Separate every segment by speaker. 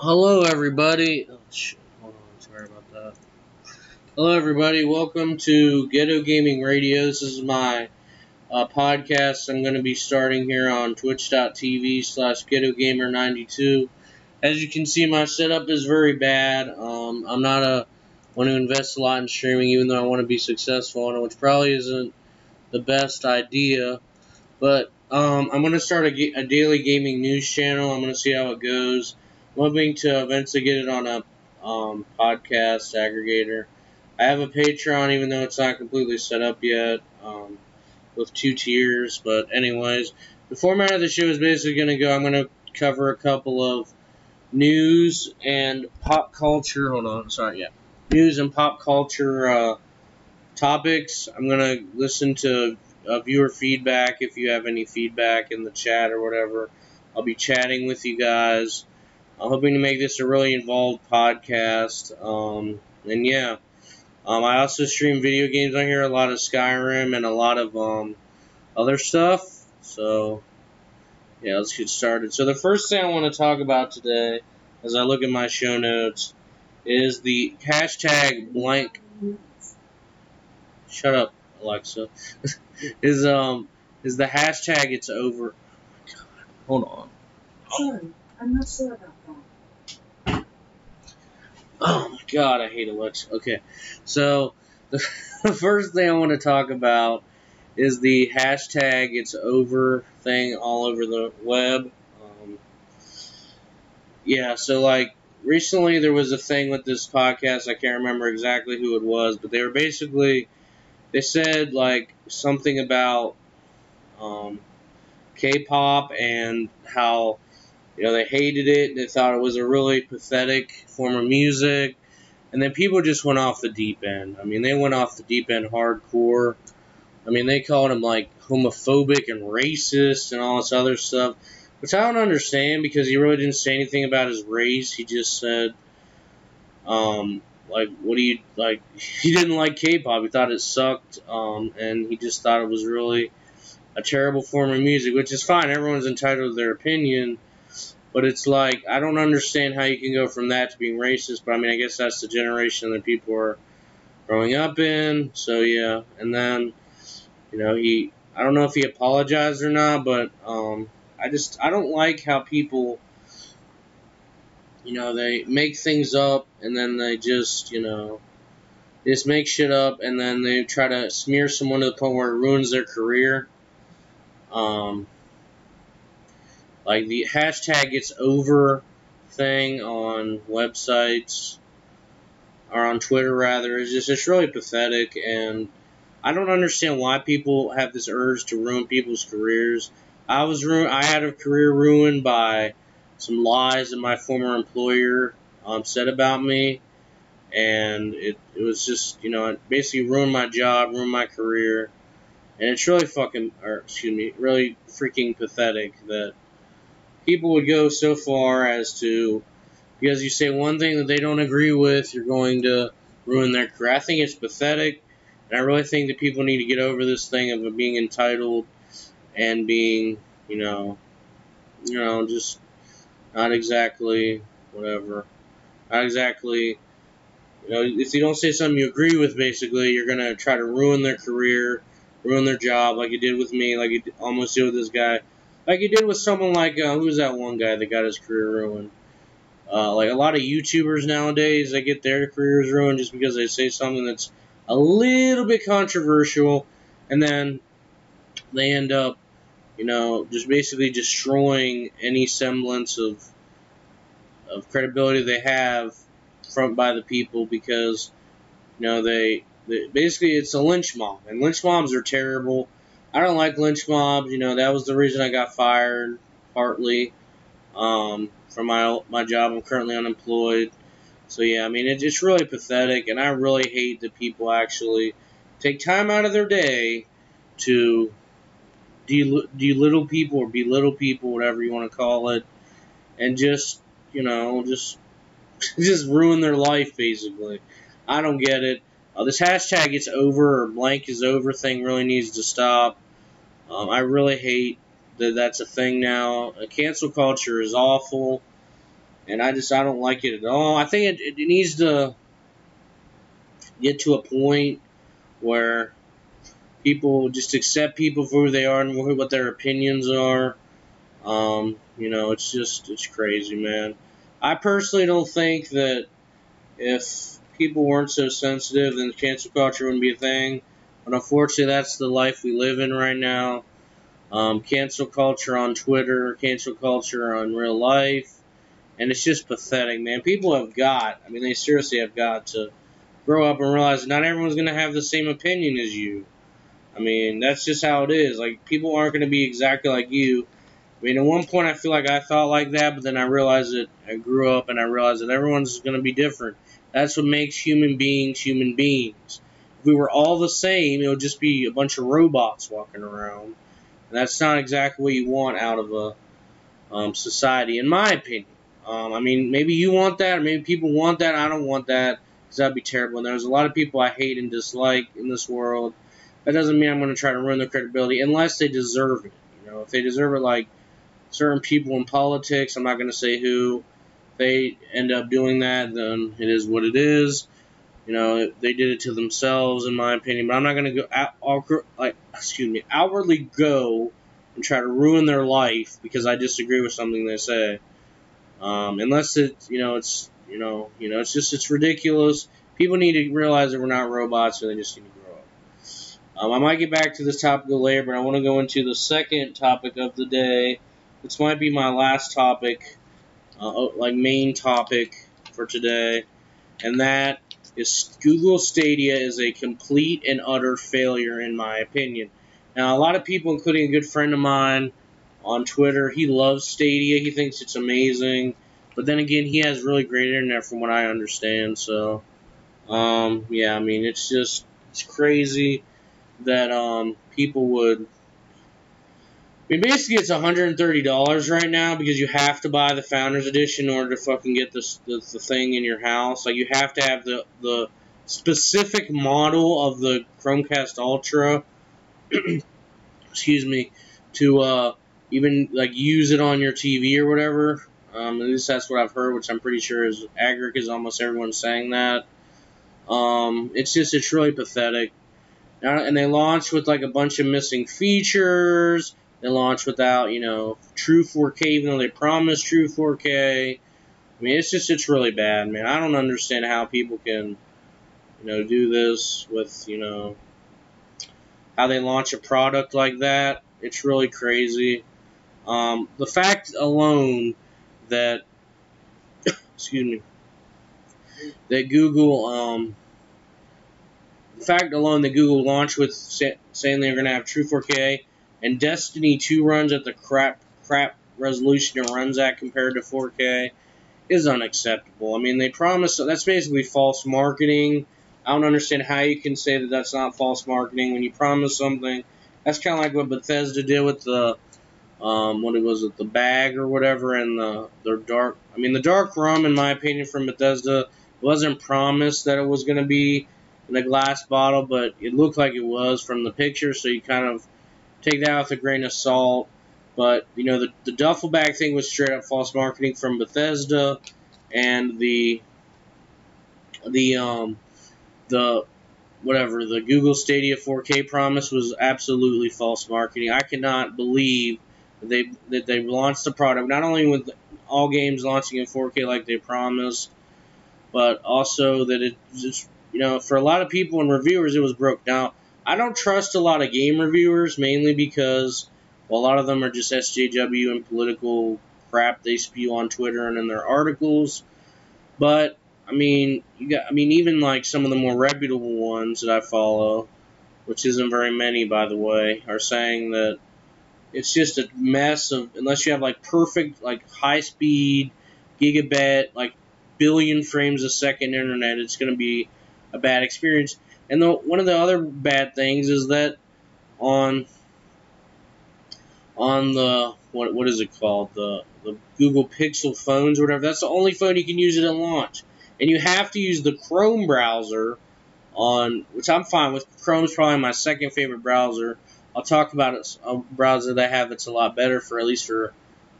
Speaker 1: Hello, everybody. Oh, shit. Hold on. Sorry about that. Hello, everybody. Welcome to Ghetto Gaming Radio. This is my uh, podcast. I'm going to be starting here on twitch.tv slash ghettogamer92. As you can see, my setup is very bad. Um, I'm not a one who invests a lot in streaming, even though I want to be successful on it, which probably isn't the best idea. But um, I'm going to start a, a daily gaming news channel. I'm going to see how it goes. Hoping to eventually get it on a um, podcast aggregator. I have a Patreon, even though it's not completely set up yet, um, with two tiers. But anyways, the format of the show is basically going to go. I'm going to cover a couple of news and pop culture. Hold on, sorry, yeah, news and pop culture uh, topics. I'm going to listen to uh, viewer feedback if you have any feedback in the chat or whatever. I'll be chatting with you guys. I'm hoping to make this a really involved podcast. Um, and yeah, um, I also stream video games on here, a lot of Skyrim and a lot of um, other stuff. So yeah, let's get started. So the first thing I want to talk about today, as I look at my show notes, is the hashtag blank. Shut up, Alexa. is um is the hashtag it's over. Oh my god, hold on.
Speaker 2: Sorry, I'm not sure about.
Speaker 1: Oh my god, I hate Alexa. Okay, so the, first thing I want to talk about is the hashtag it's over thing all over the web. Um, yeah, so like recently there was a thing with this podcast. I can't remember exactly who it was, but they were basically they said like something about um, K-pop and how you know they hated it. They thought it was a really pathetic form of music, and then people just went off the deep end. I mean, they went off the deep end hardcore. I mean, they called him like homophobic and racist and all this other stuff, which I don't understand because he really didn't say anything about his race. He just said, um, like, what do you like? He didn't like K-pop. He thought it sucked, um, and he just thought it was really a terrible form of music, which is fine. Everyone's entitled to their opinion. But it's like I don't understand how you can go from that to being racist. But I mean, I guess that's the generation that people are growing up in. So yeah, and then you know he I don't know if he apologized or not, but um, I just I don't like how people you know they make things up and then they just you know just make shit up and then they try to smear someone to the point where it ruins their career. Um, like the hashtag it's over thing on websites or on Twitter rather is just it's really pathetic and I don't understand why people have this urge to ruin people's careers. I was ru- I had a career ruined by some lies that my former employer um, said about me and it, it was just you know it basically ruined my job, ruined my career. And it's really fucking, or excuse me, really freaking pathetic that people would go so far as to because you say one thing that they don't agree with, you're going to ruin their career. I think it's pathetic, and I really think that people need to get over this thing of being entitled and being, you know, you know, just not exactly whatever, not exactly. You know, if you don't say something you agree with, basically, you're gonna try to ruin their career, ruin their job, like you did with me, like you almost did with this guy like you did with someone like uh, who's that one guy that got his career ruined? Uh, like a lot of YouTubers nowadays, they get their careers ruined just because they say something that's a little bit controversial, and then they end up, you know, just basically destroying any semblance of of credibility they have from by the people because, you know, they, they basically it's a lynch mob, and lynch mobs are terrible. I don't like lynch mobs. You know, that was the reason I got fired, partly, um, from my my job. I'm currently unemployed. So yeah, I mean, it, it's really pathetic, and I really hate that people actually take time out of their day to del- belittle people or belittle people, whatever you want to call it, and just you know, just just ruin their life basically. I don't get it. Uh, this hashtag it's over or blank is over thing really needs to stop. Um, I really hate that that's a thing now. Uh, cancel culture is awful, and I just I don't like it at all. I think it, it needs to get to a point where people just accept people for who they are and what their opinions are. Um, you know, it's just it's crazy, man. I personally don't think that if people weren't so sensitive, then the cancel culture wouldn't be a thing. But unfortunately, that's the life we live in right now. Um, cancel culture on Twitter, cancel culture on real life, and it's just pathetic, man. People have got, I mean, they seriously have got to grow up and realize not everyone's going to have the same opinion as you. I mean, that's just how it is. Like, people aren't going to be exactly like you. I mean, at one point I feel like I thought like that, but then I realized that I grew up and I realized that everyone's going to be different. That's what makes human beings human beings. If we were all the same, it would just be a bunch of robots walking around. And that's not exactly what you want out of a um, society, in my opinion. Um, I mean, maybe you want that, or maybe people want that. I don't want that because that'd be terrible. And there's a lot of people I hate and dislike in this world. That doesn't mean I'm going to try to ruin their credibility unless they deserve it. You know, if they deserve it, like certain people in politics, I'm not going to say who, they end up doing that, then it is what it is. You know, they did it to themselves, in my opinion. But I'm not going to go out, like, excuse me, outwardly go and try to ruin their life because I disagree with something they say. Um, unless it's, you know, it's, you know, you know, it's just, it's ridiculous. People need to realize that we're not robots, and they just need to grow up. Um, I might get back to this topic later, but I want to go into the second topic of the day. This might be my last topic, uh, oh, like main topic for today, and that is Google Stadia is a complete and utter failure in my opinion. Now, a lot of people, including a good friend of mine on Twitter, he loves Stadia. He thinks it's amazing. But then again, he has really great internet from what I understand. So, um, yeah, I mean, it's just it's crazy that um, people would. I mean, basically, it's $130 right now because you have to buy the Founders Edition in order to fucking get this the, the thing in your house. Like, you have to have the the specific model of the Chromecast Ultra. excuse me, to uh, even like use it on your TV or whatever. Um, at least that's what I've heard, which I'm pretty sure is accurate because almost everyone's saying that. Um, it's just it's really pathetic. And they launched with like a bunch of missing features. They launched without you know true 4K, even though they promised true 4K. I mean, it's just it's really bad, man. I don't understand how people can you know do this with you know how they launch a product like that. It's really crazy. Um, the fact alone that, excuse me, that Google, um, the fact alone that Google launched with say, saying they're going to have True 4K and Destiny 2 runs at the crap crap resolution it runs at compared to 4K is unacceptable. I mean, they promise that's basically false marketing. I don't understand how you can say that that's not false marketing when you promise something. That's kind of like what Bethesda did with the um, what it was it the bag or whatever and the their dark. I mean, the dark rum, in my opinion, from Bethesda wasn't promised that it was going to be in a glass bottle, but it looked like it was from the picture. So you kind of take that with a grain of salt. But you know, the, the duffel bag thing was straight up false marketing from Bethesda, and the the um the whatever the Google Stadia 4K promise was absolutely false marketing. I cannot believe that they that they launched the product not only with all games launching in 4K like they promised, but also that it just you know for a lot of people and reviewers it was broke. Now I don't trust a lot of game reviewers mainly because well, a lot of them are just SJW and political crap they spew on Twitter and in their articles. But I mean, you got. I mean, even like some of the more reputable ones that I follow, which isn't very many, by the way, are saying that it's just a mess of unless you have like perfect, like high speed, gigabit, like billion frames a second internet, it's going to be a bad experience. And the, one of the other bad things is that on on the what what is it called the the Google Pixel phones or whatever. That's the only phone you can use it at launch and you have to use the Chrome browser on, which I'm fine with. Chrome's probably my second favorite browser. I'll talk about a browser that I have that's a lot better for at least for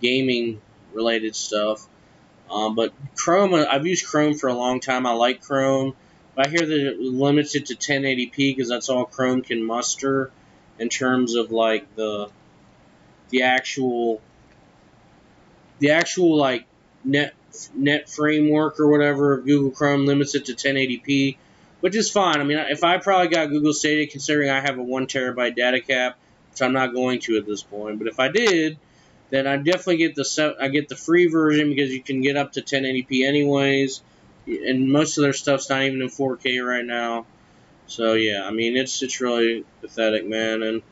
Speaker 1: gaming related stuff. Um, but Chrome, I've used Chrome for a long time. I like Chrome. I hear that it limits it to 1080p because that's all Chrome can muster in terms of like the the actual the actual like net net framework or whatever of Google Chrome limits it to 1080p, which is fine. I mean, if I probably got Google Stadia, considering I have a one terabyte data cap, which I'm not going to at this point, but if I did, then I definitely get the I get the free version because you can get up to 1080p anyways, and most of their stuff's not even in 4K right now. So yeah, I mean it's it's really pathetic, man, and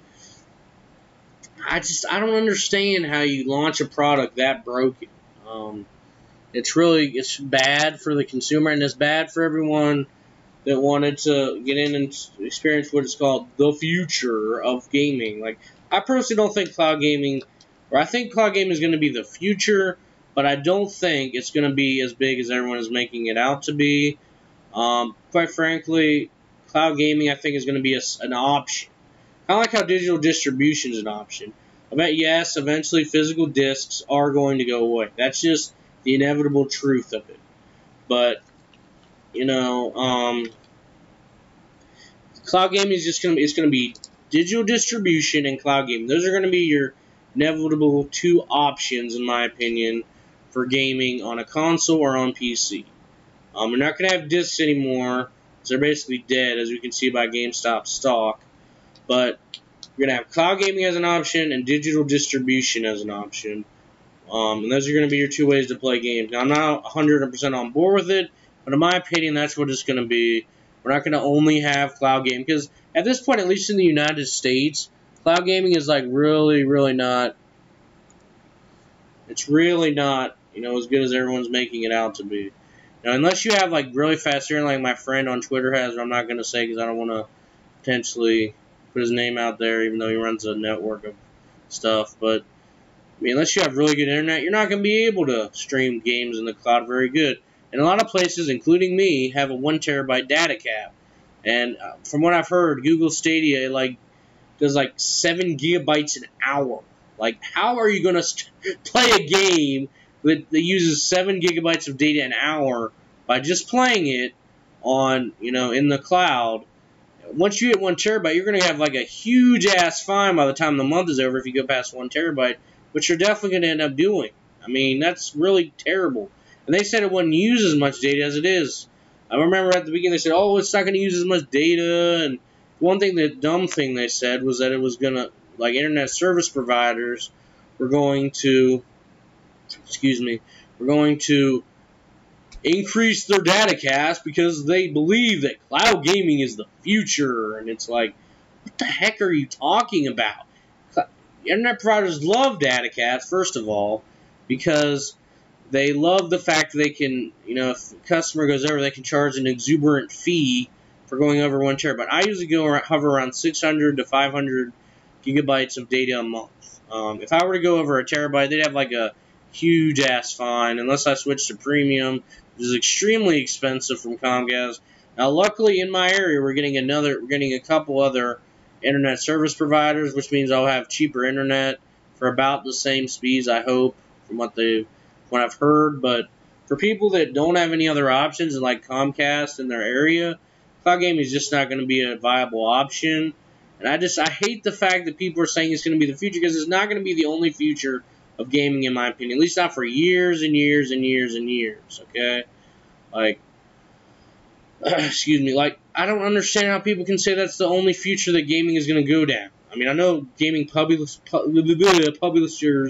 Speaker 1: I just I don't understand how you launch a product that broken. Um, it's really it's bad for the consumer and it's bad for everyone that wanted to get in and experience what is called the future of gaming. Like I personally don't think cloud gaming, or I think cloud gaming is going to be the future, but I don't think it's going to be as big as everyone is making it out to be. Um, quite frankly, cloud gaming I think is going to be a, an option. Kind of like how digital distribution is an option. I bet yes, eventually physical discs are going to go away. That's just the inevitable truth of it. But you know, um, cloud gaming is just gonna it's gonna be digital distribution and cloud gaming. Those are gonna be your inevitable two options, in my opinion, for gaming on a console or on PC. Um, we're not gonna have discs anymore. So they're basically dead, as we can see by GameStop stock. But you're gonna have cloud gaming as an option and digital distribution as an option. Um, and those are going to be your two ways to play games. Now, I'm not 100% on board with it, but in my opinion, that's what it's going to be. We're not going to only have cloud gaming because at this point, at least in the United States, cloud gaming is like really, really not. It's really not, you know, as good as everyone's making it out to be. Now, unless you have like really fast internet, like my friend on Twitter has, I'm not going to say because I don't want to potentially put his name out there, even though he runs a network of stuff. But I mean, unless you have really good internet, you're not going to be able to stream games in the cloud very good. And a lot of places, including me, have a one terabyte data cap. And uh, from what I've heard, Google Stadia like does like seven gigabytes an hour. Like, how are you going to st- play a game that, that uses seven gigabytes of data an hour by just playing it on, you know, in the cloud? Once you hit one terabyte, you're going to have like a huge ass fine by the time the month is over if you go past one terabyte which you're definitely going to end up doing. I mean, that's really terrible. And they said it wouldn't use as much data as it is. I remember at the beginning they said, oh, it's not going to use as much data. And one thing, the dumb thing they said was that it was going to, like, internet service providers were going to, excuse me, were going to increase their data caps because they believe that cloud gaming is the future. And it's like, what the heck are you talking about? internet providers love data caps, first of all, because they love the fact that they can, you know, if a customer goes over, they can charge an exuberant fee for going over one terabyte. I usually go around, hover around 600 to 500 gigabytes of data a month. Um, if I were to go over a terabyte, they'd have like a huge ass fine unless I switch to premium, which is extremely expensive from Comcast. Now, luckily in my area, we're getting another, we're getting a couple other internet service providers, which means I'll have cheaper internet for about the same speeds, I hope, from what they what I've heard. But for people that don't have any other options, and like Comcast in their area, cloud gaming is just not going to be a viable option. And I just I hate the fact that people are saying it's going to be the future because it's not going to be the only future of gaming, in my opinion. At least not for years and years and years and years. Okay, like excuse me, like I don't understand how people can say that's the only future that gaming is going to go down. I mean, I know gaming publishers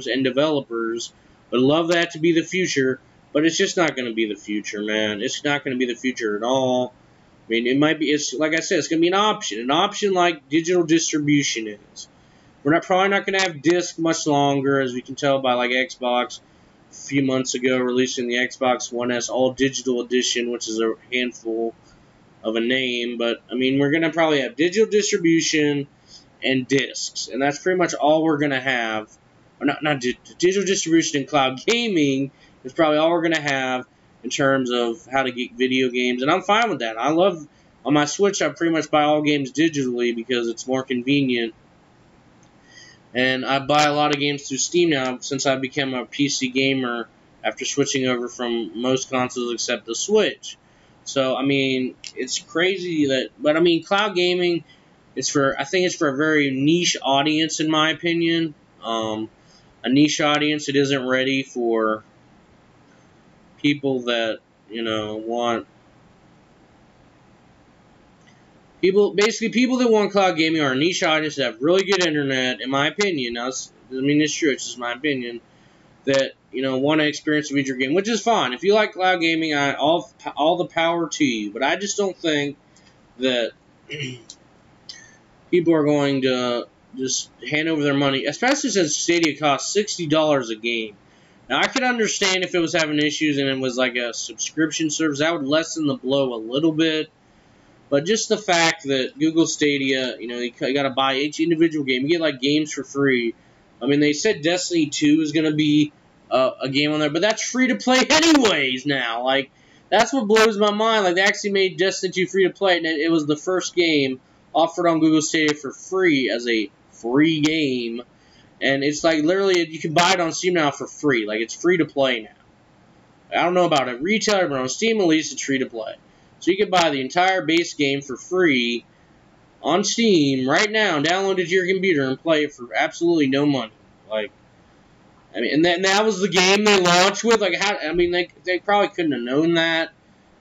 Speaker 1: and developers would love that to be the future, but it's just not going to be the future, man. It's not going to be the future at all. I mean, it might be. It's like I said, it's going to be an option, an option like digital distribution is. We're not probably not going to have disc much longer, as we can tell by like Xbox a few months ago releasing the Xbox One S All Digital Edition, which is a handful of a name, but I mean, we're going to probably have digital distribution and discs, and that's pretty much all we're going to have. Or not, not digital distribution and cloud gaming is probably all we're going to have in terms of how to get video games, and I'm fine with that. I love on my Switch, I pretty much buy all games digitally because it's more convenient. And I buy a lot of games through Steam now since I became a PC gamer after switching over from most consoles except the Switch. So I mean, it's crazy that, but I mean, cloud gaming, is for I think it's for a very niche audience in my opinion. Um, a niche audience. It isn't ready for people that you know want people basically people that want cloud gaming are niche audience that have really good internet in my opinion. Now I mean it's true. It's just my opinion that you know want to experience a video game which is fine. If you like cloud gaming I all all the power to you. But I just don't think that people are going to just hand over their money especially since Stadia costs sixty dollars a game. Now I could understand if it was having issues and it was like a subscription service. That would lessen the blow a little bit but just the fact that Google Stadia, you know, you, got to buy each individual game. You get like games for free. I mean, they said Destiny 2 is going to be uh, a game on there, but that's free to play anyways now. Like, that's what blows my mind. Like, they actually made Destiny 2 free to play, and it was the first game offered on Google Stadia for free as a free game. And it's like literally, you can buy it on Steam now for free. Like, it's free to play now. I don't know about a retailer, but on Steam at least it's free to play. So you can buy the entire base game for free on Steam right now, download it to your computer, and play it for absolutely no money. Like, I mean, and that, and that was the game they launched with. Like, how? I mean, they they probably couldn't have known that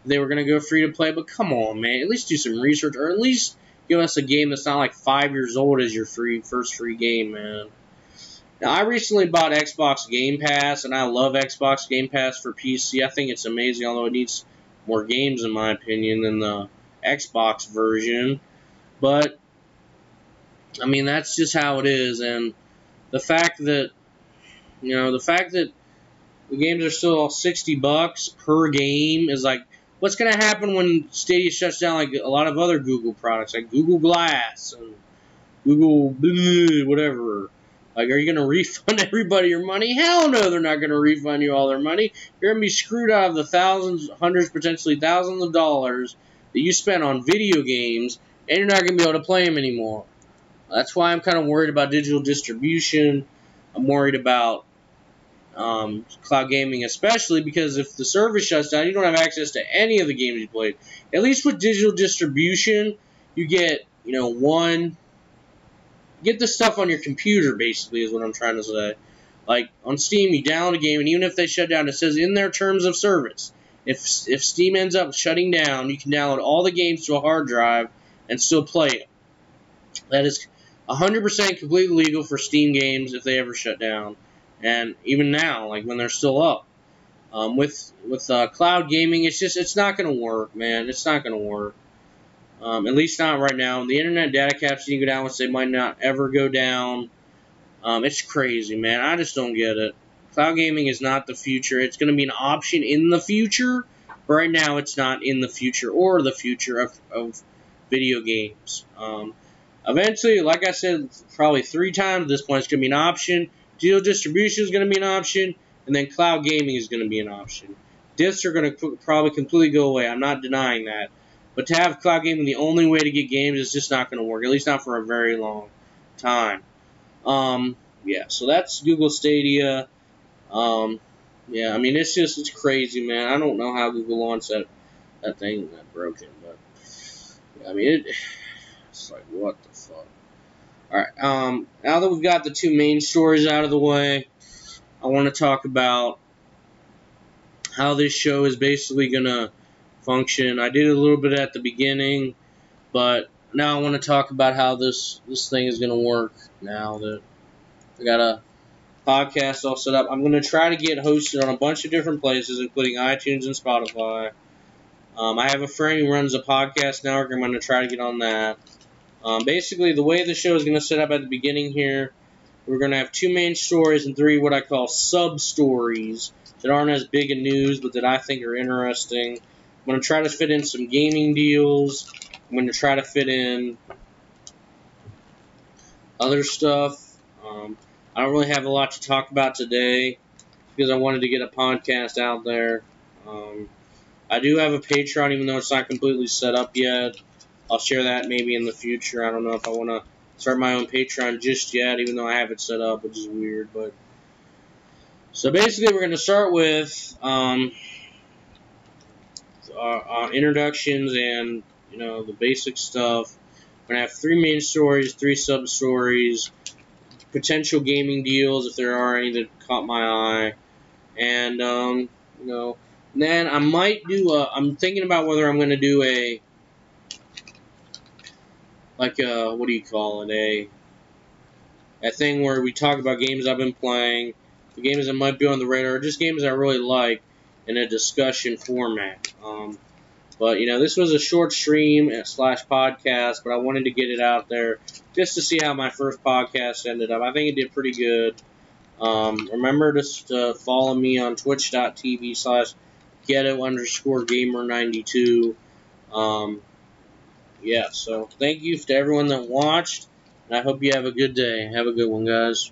Speaker 1: they were gonna go free to play. But come on, man, at least do some research, or at least give us a game that's not like five years old as your free first free game, man. Now, I recently bought Xbox Game Pass, and I love Xbox Game Pass for PC. I think it's amazing, although it needs more games, in my opinion, than the Xbox version. But, I mean, that's just how it is. And the fact that, you know, the fact that the games are still 60 bucks per game is like, what's going to happen when Stadia shuts down like a lot of other Google products, like Google Glass and Google whatever. Like, are you going to refund everybody your money? Hell no, they're not going to refund you all their money. You're going to be screwed out of the thousands, hundreds, potentially thousands of dollars that you spent on video games, and you're not going to be able to play them anymore. That's why I'm kind of worried about digital distribution. I'm worried about um, cloud gaming, especially because if the service shuts down, you don't have access to any of the games you played. At least with digital distribution, you get, you know, one get the stuff on your computer, basically, is what I'm trying to say. Like on Steam, you download a game, and even if they shut down, it says in their terms of service. If if Steam ends up shutting down, you can download all the games to a hard drive and still play it. That is 100% completely legal for Steam games if they ever shut down, and even now, like when they're still up. Um, with with uh, cloud gaming, it's just it's not going to work, man. It's not going to work. Um, at least not right now. The internet data caps need to go down, which they might not ever go down. Um, it's crazy, man. I just don't get it. Cloud gaming is not the future. It's going to be an option in the future, but right now it's not in the future or the future of, of video games. Um, eventually, like I said, probably three times at this point, it's going to be an option. Digital distribution is going to be an option, and then cloud gaming is going to be an option. Discs are going to probably completely go away. I'm not denying that. But to have cloud gaming the only way to get games is just not going to work, at least not for a very long time. Um, yeah, so that's Google Stadia. Um, yeah, I mean it's just it's crazy, man. I don't know how Google launched that that thing that broke it, but I mean it, it's like what the fuck. All right, um, now that we've got the two main stories out of the way, I want to talk about how this show is basically gonna function. I did a little bit at the beginning, but now I want to talk about how this this thing is going to work. Now that I got a podcast all set up, I'm going to try to get hosted on a bunch of different places, including iTunes and Spotify. Um, I have a friend who runs a podcast network. I'm going to try to get on that. Um, basically, the way the show is going to set up at the beginning here, we're going to have two main stories and three what I call sub stories that aren't as big a news, but that I think are interesting. I'm going to try to fit in some gaming deals. I'm going to try to fit in other stuff. Um, I don't really have a lot to talk about today because I wanted to get a podcast out there. Um, I do have a Patreon, even though it's not completely set up yet. I'll share that maybe in the future. I don't know if I want to start my own Patreon just yet, even though I have it set up, which is weird. But So basically, we're going to start with um, our introductions and you know the basic stuff. We're gonna have three main stories, three sub stories, potential gaming deals if there are any that caught my eye, and um, you know, then I might do. A, I'm thinking about whether I'm gonna do a like a what do you call it a a thing where we talk about games I've been playing, the games that might be on the radar, just games I really like in a discussion format. Um, but you know, this was a short stream slash podcast, but I wanted to get it out there just to see how my first podcast ended up. I think it did pretty good. Um, remember to follow me on twitch.tv slash ghetto underscore gamer 92. Um, yeah, so thank you to everyone that watched, and I hope you have a good day. Have a good one, guys.